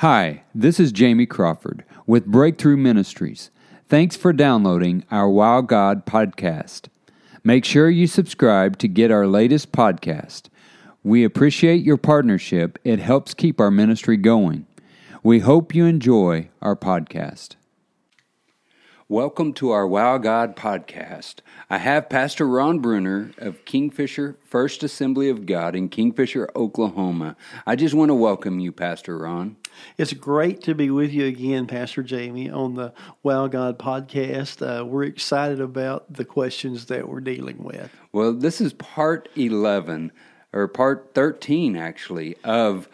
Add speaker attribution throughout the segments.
Speaker 1: Hi, this is Jamie Crawford with Breakthrough Ministries. Thanks for downloading our Wow God podcast. Make sure you subscribe to get our latest podcast. We appreciate your partnership, it helps keep our ministry going. We hope you enjoy our podcast. Welcome to our Wow God podcast. I have Pastor Ron Bruner of Kingfisher First Assembly of God in Kingfisher, Oklahoma. I just want to welcome you, Pastor Ron.
Speaker 2: It's great to be with you again, Pastor Jamie, on the Wow God podcast. Uh, we're excited about the questions that we're dealing with.
Speaker 1: Well, this is part 11, or part 13, actually, of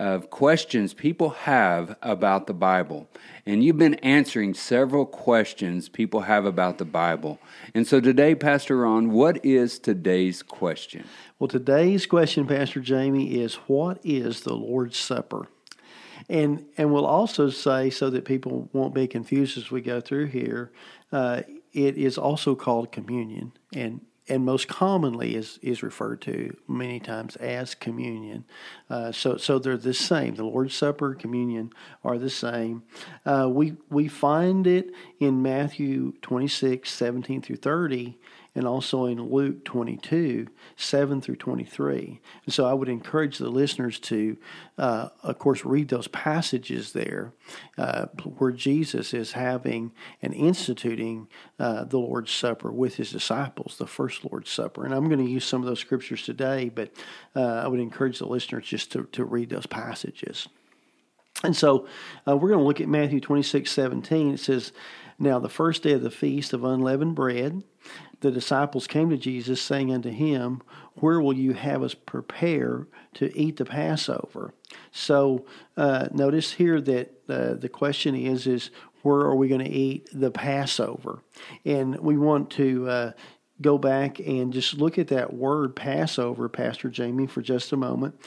Speaker 1: of questions people have about the Bible. And you've been answering several questions people have about the Bible. And so today, Pastor Ron, what is today's question?
Speaker 2: Well, today's question, Pastor Jamie, is what is the Lord's Supper? And and we'll also say so that people won't be confused as we go through here. Uh, it is also called communion, and and most commonly is is referred to many times as communion. Uh, so so they're the same. The Lord's Supper, communion are the same. Uh, we we find it in Matthew 26, 17 through 30 and also in Luke 22, 7 through 23. And so I would encourage the listeners to, uh, of course, read those passages there uh, where Jesus is having and instituting uh, the Lord's Supper with his disciples, the first Lord's Supper. And I'm going to use some of those scriptures today, but uh, I would encourage the listeners just to, to read those passages. And so uh, we're going to look at Matthew 26, 17. It says, Now the first day of the feast of unleavened bread, the disciples came to Jesus, saying unto him, Where will you have us prepare to eat the Passover? So uh, notice here that uh, the question is, is where are we going to eat the Passover? And we want to uh, go back and just look at that word Passover, Pastor Jamie, for just a moment.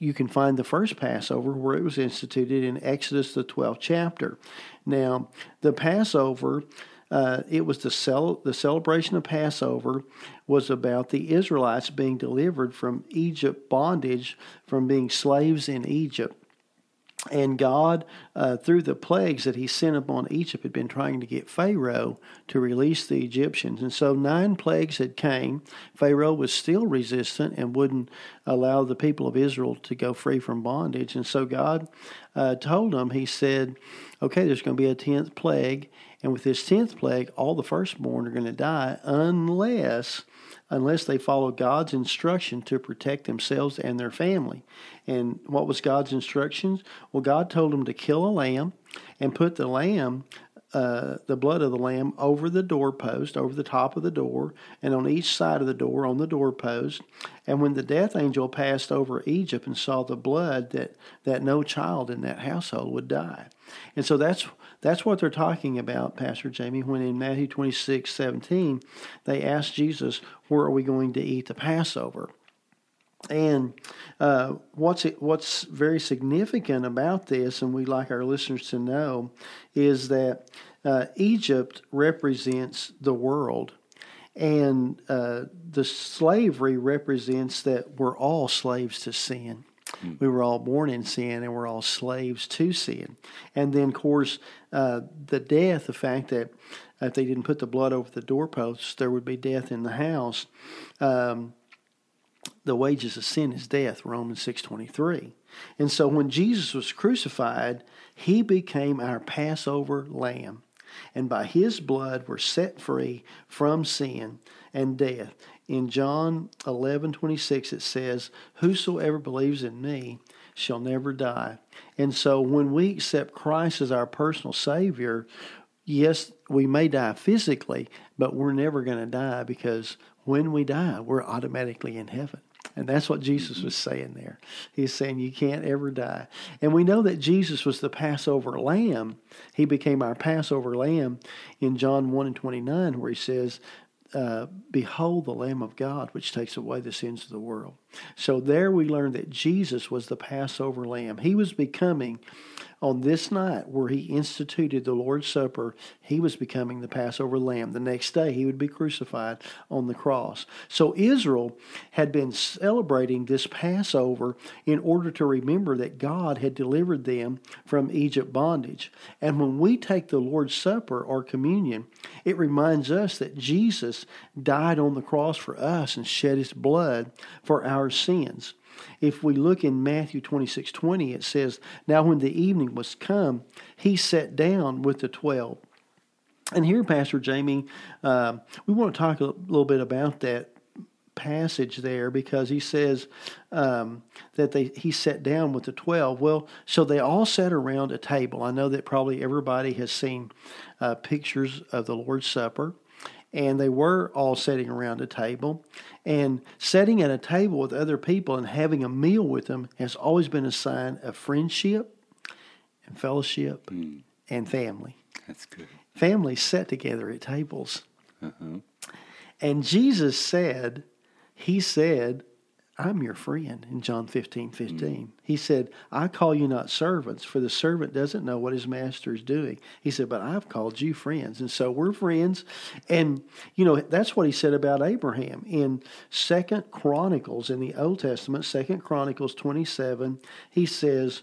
Speaker 2: You can find the first Passover where it was instituted in Exodus, the 12th chapter. Now, the Passover uh, it was the cel- the celebration of Passover was about the Israelites being delivered from Egypt bondage, from being slaves in Egypt. And God, uh, through the plagues that He sent upon Egypt, had been trying to get Pharaoh to release the Egyptians. And so nine plagues had came. Pharaoh was still resistant and wouldn't allow the people of Israel to go free from bondage. And so God uh, told them, He said, "Okay, there's going to be a tenth plague, and with this tenth plague, all the firstborn are going to die unless unless they follow God's instruction to protect themselves and their family. And what was God's instructions? Well, God told them to kill a lamb and put the lamb uh, the blood of the lamb over the doorpost, over the top of the door, and on each side of the door on the doorpost. And when the death angel passed over Egypt and saw the blood, that, that no child in that household would die. And so that's that's what they're talking about, Pastor Jamie, when in Matthew 26, 17, they asked Jesus, Where are we going to eat the Passover? And uh, what's it, what's very significant about this, and we'd like our listeners to know, is that uh, Egypt represents the world, and uh, the slavery represents that we're all slaves to sin. Hmm. We were all born in sin, and we're all slaves to sin. And then, of course, uh, the death, the fact that if they didn't put the blood over the doorposts, there would be death in the house. Um, the wages of sin is death romans 6.23 and so when jesus was crucified he became our passover lamb and by his blood we're set free from sin and death. In john 11.26 it says whosoever believes in me shall never die. And so when we accept christ as our personal savior yes we may die physically but we're never going to die because when we die, we're automatically in heaven. And that's what Jesus was saying there. He's saying you can't ever die. And we know that Jesus was the Passover lamb. He became our Passover lamb in John 1 and 29, where he says, uh, Behold the Lamb of God, which takes away the sins of the world. So there we learn that Jesus was the Passover lamb. He was becoming on this night where he instituted the Lord's Supper, he was becoming the Passover lamb. The next day, he would be crucified on the cross. So Israel had been celebrating this Passover in order to remember that God had delivered them from Egypt bondage. And when we take the Lord's Supper or communion, it reminds us that Jesus died on the cross for us and shed his blood for our sins. If we look in Matthew 26 20, it says, Now when the evening was come, he sat down with the twelve. And here, Pastor Jamie, uh, we want to talk a little bit about that passage there because he says um, that they he sat down with the twelve. Well, so they all sat around a table. I know that probably everybody has seen uh, pictures of the Lord's Supper and they were all sitting around a table. And sitting at a table with other people and having a meal with them has always been a sign of friendship and fellowship mm. and family.
Speaker 1: That's good.
Speaker 2: Families sat together at tables.
Speaker 1: Uh-huh.
Speaker 2: And Jesus said, He said, I'm your friend in John 15, 15. Mm. He said, I call you not servants, for the servant doesn't know what his master is doing. He said, but I've called you friends. And so we're friends. And, you know, that's what he said about Abraham. In Second Chronicles, in the Old Testament, Second Chronicles 27, he says,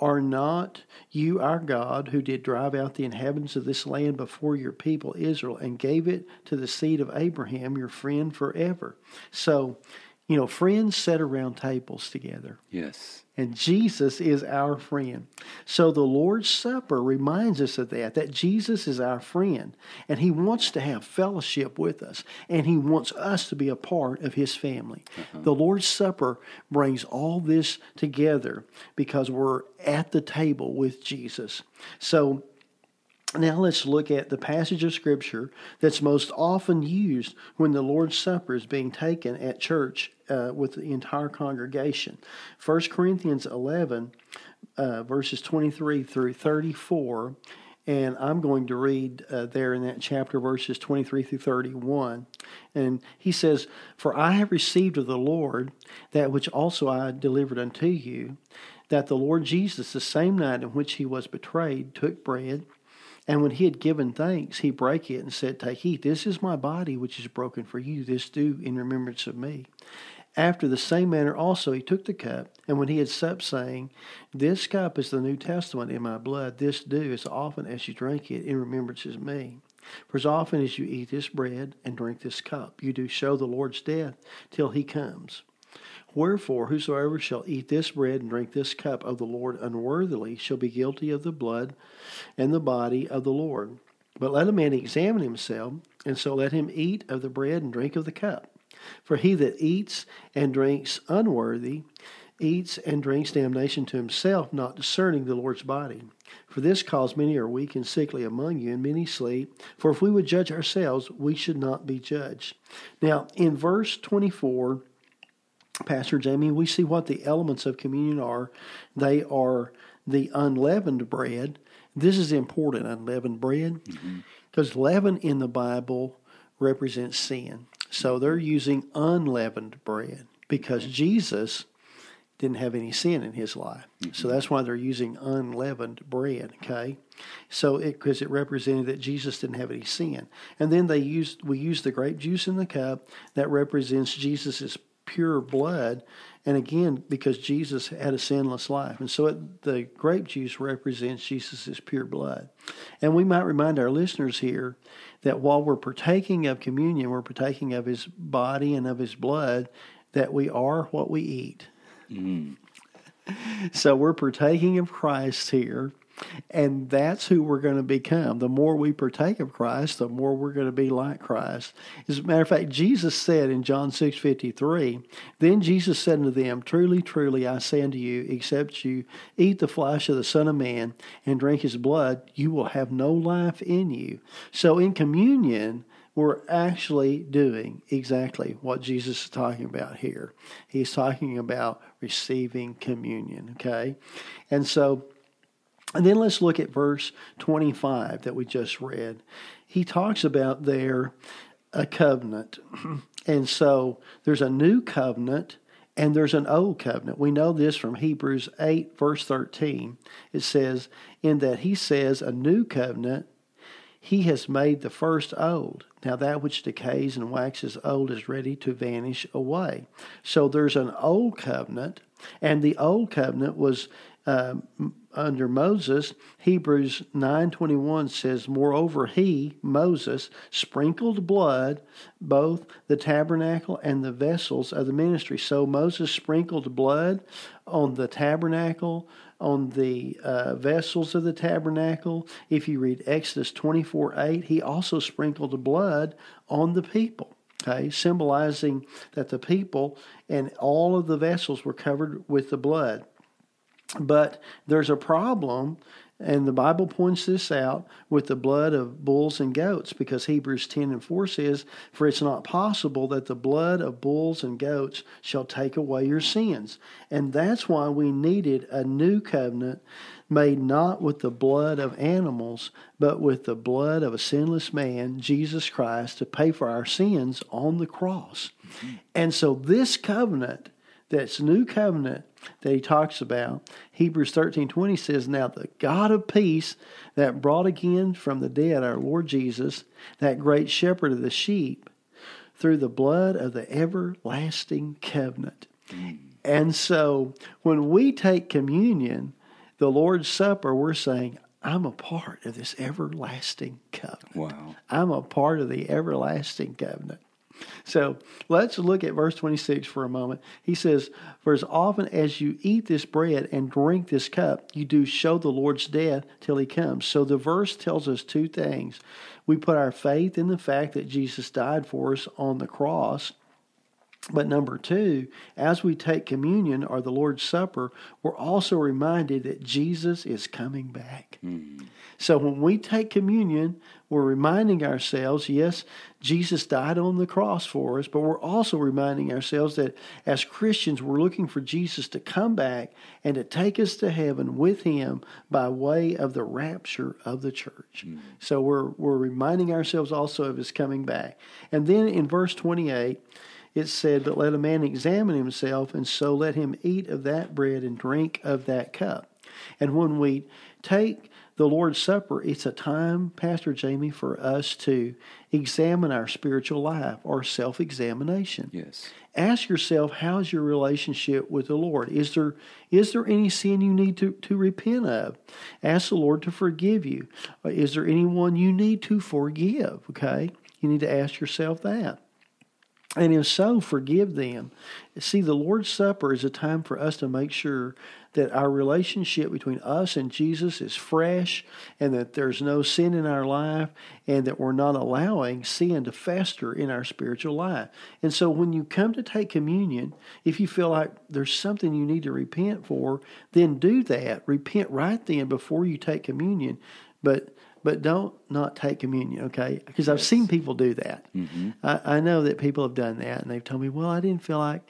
Speaker 2: are not you our God, who did drive out the inhabitants of this land before your people Israel, and gave it to the seed of Abraham, your friend forever? So, you know, friends sit around tables together.
Speaker 1: Yes.
Speaker 2: And Jesus is our friend. So the Lord's Supper reminds us of that, that Jesus is our friend. And he wants to have fellowship with us. And he wants us to be a part of his family. Uh-huh. The Lord's Supper brings all this together because we're at the table with Jesus. So now let's look at the passage of Scripture that's most often used when the Lord's Supper is being taken at church uh, with the entire congregation. 1 Corinthians 11, uh, verses 23 through 34. And I'm going to read uh, there in that chapter, verses 23 through 31. And he says, For I have received of the Lord that which also I delivered unto you, that the Lord Jesus, the same night in which he was betrayed, took bread. And when he had given thanks, he brake it and said, Take, eat, this is my body which is broken for you. This do in remembrance of me. After the same manner also he took the cup, and when he had supped, saying, This cup is the New Testament in my blood. This do as often as you drink it in remembrance of me. For as often as you eat this bread and drink this cup, you do show the Lord's death till he comes. Wherefore, whosoever shall eat this bread and drink this cup of the Lord unworthily shall be guilty of the blood and the body of the Lord. But let a man examine himself, and so let him eat of the bread and drink of the cup. For he that eats and drinks unworthy eats and drinks damnation to himself, not discerning the Lord's body. For this cause many are weak and sickly among you, and many sleep. For if we would judge ourselves, we should not be judged. Now, in verse 24, Pastor Jamie, we see what the elements of communion are. They are the unleavened bread. This is important, unleavened bread, because mm-hmm. leaven in the Bible represents sin. So they're using unleavened bread because Jesus didn't have any sin in his life. Mm-hmm. So that's why they're using unleavened bread, okay? So it because it represented that Jesus didn't have any sin. And then they used we use the grape juice in the cup that represents Jesus's pure blood and again because Jesus had a sinless life. And so it, the grape juice represents Jesus' pure blood. And we might remind our listeners here that while we're partaking of communion, we're partaking of his body and of his blood, that we are what we eat. Mm. So we're partaking of Christ here, and that's who we're going to become. The more we partake of Christ, the more we're going to be like Christ. As a matter of fact, Jesus said in John 6 53, Then Jesus said unto them, Truly, truly, I say unto you, except you eat the flesh of the Son of Man and drink his blood, you will have no life in you. So in communion, we're actually doing exactly what Jesus is talking about here. He's talking about receiving communion, okay? And so and then let's look at verse 25 that we just read. He talks about there a covenant. And so there's a new covenant And there's an old covenant. We know this from Hebrews 8, verse 13. It says, In that he says, A new covenant, he has made the first old. Now that which decays and waxes old is ready to vanish away. So there's an old covenant, and the old covenant was uh, under Moses, Hebrews 9:21 says, "Moreover, he, Moses, sprinkled blood both the tabernacle and the vessels of the ministry." So Moses sprinkled blood on the tabernacle, on the uh, vessels of the tabernacle. If you read Exodus 24:8, he also sprinkled blood on the people. Okay, symbolizing that the people and all of the vessels were covered with the blood. But there's a problem, and the Bible points this out with the blood of bulls and goats, because Hebrews 10 and 4 says, For it's not possible that the blood of bulls and goats shall take away your sins. And that's why we needed a new covenant made not with the blood of animals, but with the blood of a sinless man, Jesus Christ, to pay for our sins on the cross. Mm-hmm. And so this covenant, that's new covenant, that he talks about. Hebrews 13:20 says, "Now the God of peace that brought again from the dead our Lord Jesus, that great shepherd of the sheep, through the blood of the everlasting covenant." Mm. And so when we take communion, the Lord's Supper, we're saying, I'm a part of this everlasting covenant.
Speaker 1: Wow.
Speaker 2: I'm a part of the everlasting covenant. So let's look at verse 26 for a moment. He says, For as often as you eat this bread and drink this cup, you do show the Lord's death till he comes. So the verse tells us two things. We put our faith in the fact that Jesus died for us on the cross. But number two, as we take communion or the Lord's Supper, we're also reminded that Jesus is coming back. Mm. So when we take communion, we're reminding ourselves, yes, Jesus died on the cross for us, but we're also reminding ourselves that as Christians, we're looking for Jesus to come back and to take us to heaven with him by way of the rapture of the church. Mm. So we're, we're reminding ourselves also of his coming back. And then in verse 28, it said, But let a man examine himself, and so let him eat of that bread and drink of that cup. And when we take the Lord's Supper, it's a time, Pastor Jamie, for us to examine our spiritual life or self examination.
Speaker 1: Yes.
Speaker 2: Ask yourself, how's your relationship with the Lord? Is there is there any sin you need to, to repent of? Ask the Lord to forgive you. Is there anyone you need to forgive? Okay. You need to ask yourself that. And if so, forgive them. See, the Lord's Supper is a time for us to make sure that our relationship between us and Jesus is fresh and that there's no sin in our life and that we're not allowing sin to fester in our spiritual life. And so when you come to take communion, if you feel like there's something you need to repent for, then do that. Repent right then before you take communion. But but don't not take communion, okay? Because I've seen people do that. Mm-hmm. I, I, know that people have done that, and they've told me, well, I didn't feel like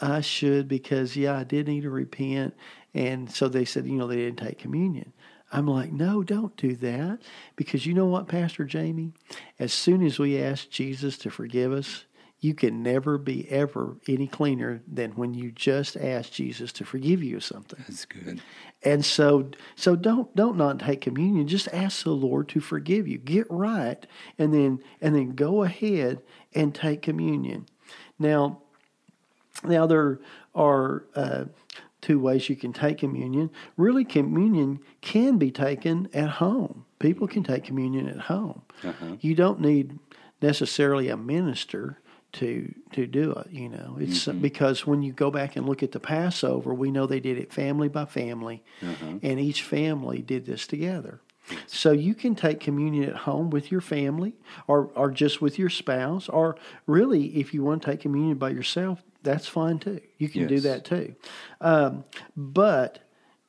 Speaker 2: I should because, yeah, I did need to repent. And so they said, you know, they didn't take communion. I'm like, no, don't do that. Because you know what, Pastor Jamie? As soon as we ask Jesus to forgive us, you can never be ever any cleaner than when you just ask Jesus to forgive you of something.
Speaker 1: That's good.
Speaker 2: And so so don't don't not take communion. Just ask the Lord to forgive you. Get right and then and then go ahead and take communion. Now now there are uh, two ways you can take communion. Really communion can be taken at home. People can take communion at home. Uh-huh. You don't need necessarily a minister to to do it. You know, it's mm-hmm. because when you go back and look at the Passover, we know they did it family by family, uh-huh. and each family did this together. So you can take communion at home with your family, or or just with your spouse, or really, if you want to take communion by yourself, that's fine too. You can yes. do that too. Um, but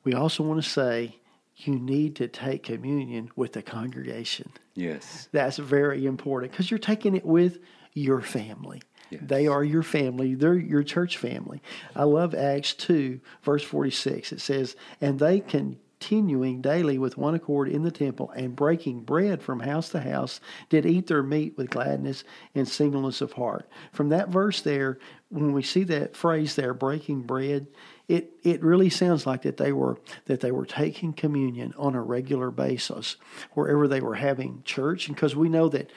Speaker 2: we also want to say you need to take communion with the congregation.
Speaker 1: Yes,
Speaker 2: that's very important because you're taking it with your family. Yes. They are your family. They're your church family. I love Acts 2, verse 46. It says, And they continuing daily with one accord in the temple and breaking bread from house to house did eat their meat with gladness and singleness of heart. From that verse there, when we see that phrase there, breaking bread, it it really sounds like that they were that they were taking communion on a regular basis wherever they were having church, and because we know that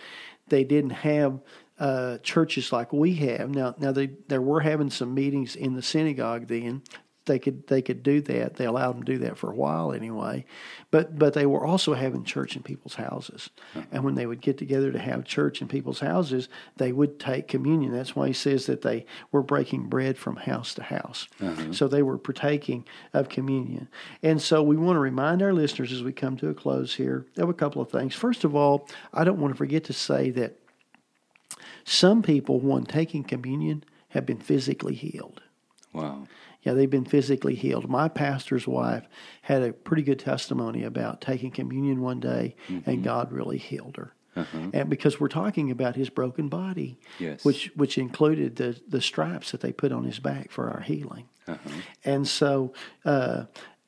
Speaker 2: they didn't have uh, churches like we have now. Now they they were having some meetings in the synagogue then, they could they could do that. They allowed them to do that for a while anyway, but but they were also having church in people's houses, and when they would get together to have church in people's houses, they would take communion. That's why he says that they were breaking bread from house to house. Uh-huh. So they were partaking of communion, and so we want to remind our listeners as we come to a close here of a couple of things. First of all, I don't want to forget to say that some people, when taking communion, have been physically healed.
Speaker 1: Wow
Speaker 2: yeah, they've been physically healed. My pastor's wife had a pretty good testimony about taking communion one day mm-hmm. and God really healed her. Uh-huh. And because we're talking about his broken body,
Speaker 1: yes.
Speaker 2: which which included the the stripes that they put on his back for our healing, uh-huh. and so uh,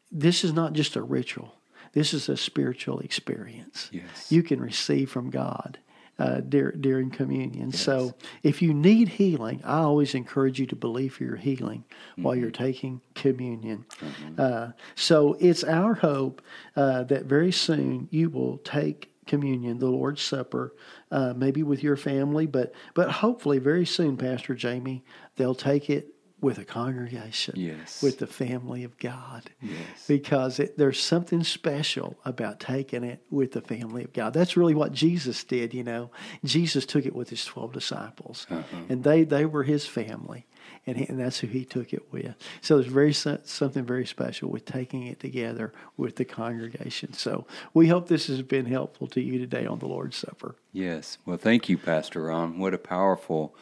Speaker 2: this is not just a ritual. This is a spiritual experience.
Speaker 1: Yes.
Speaker 2: You can receive from God uh, during communion. Yes. So if you need healing, I always encourage you to believe for your healing mm-hmm. while you're taking communion. Mm-hmm. Uh, so it's our hope uh, that very soon you will take communion, the Lord's Supper, uh, maybe with your family, but but hopefully very soon, Pastor Jamie, they'll take it with a congregation,
Speaker 1: yes.
Speaker 2: with the family of God.
Speaker 1: Yes.
Speaker 2: Because it, there's something special about taking it with the family of God. That's really what Jesus did, you know. Jesus took it with his 12 disciples, uh-huh. and they, they were his family, and, he, and that's who he took it with. So there's very something very special with taking it together with the congregation. So we hope this has been helpful to you today on the Lord's Supper.
Speaker 1: Yes. Well, thank you, Pastor Ron. What a powerful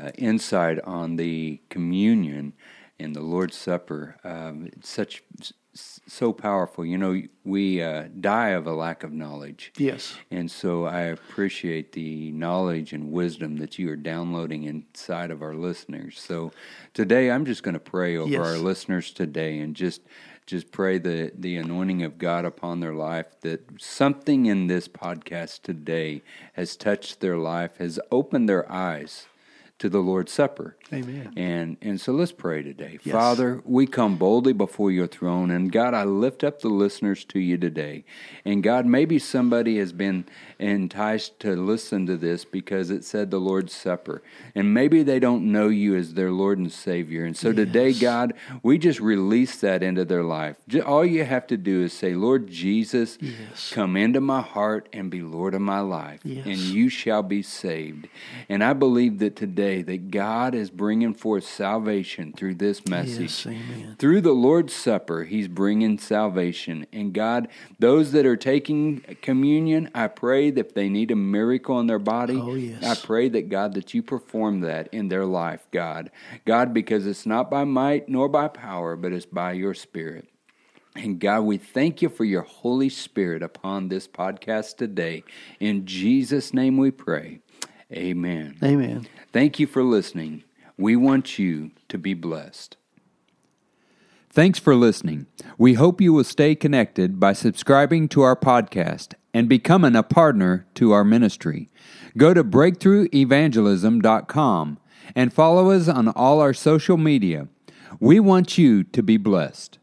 Speaker 1: uh, insight on the communion and the Lord's Supper. Um, it's such so powerful. You know, we uh, die of a lack of knowledge.
Speaker 2: Yes.
Speaker 1: And so I appreciate the knowledge and wisdom that you are downloading inside of our listeners. So today I'm just going to pray over yes. our listeners today and just just pray the the anointing of God upon their life that something in this podcast today has touched their life, has opened their eyes to the Lord's Supper.
Speaker 2: Amen.
Speaker 1: And and so let's pray today. Yes. Father, we come boldly before your throne and God, I lift up the listeners to you today. And God, maybe somebody has been enticed to listen to this because it said the Lord's Supper. And maybe they don't know you as their Lord and Savior. And so yes. today, God, we just release that into their life. All you have to do is say, Lord Jesus, yes. come into my heart and be Lord of my life, and you shall be saved. And I believe that today that God is bringing forth salvation through this message. Through the Lord's Supper, He's bringing salvation. And God, those that are taking communion, I pray pray that if they need a miracle in their body,
Speaker 2: oh, yes.
Speaker 1: I pray that God that you perform that in their life, God. God, because it's not by might nor by power, but it's by your spirit. And God, we thank you for your Holy Spirit upon this podcast today. In Jesus' name we pray. Amen.
Speaker 2: Amen.
Speaker 1: Thank you for listening. We want you to be blessed.
Speaker 3: Thanks for listening. We hope you will stay connected by subscribing to our podcast and becoming a partner to our ministry. Go to breakthroughevangelism.com and follow us on all our social media. We want you to be blessed.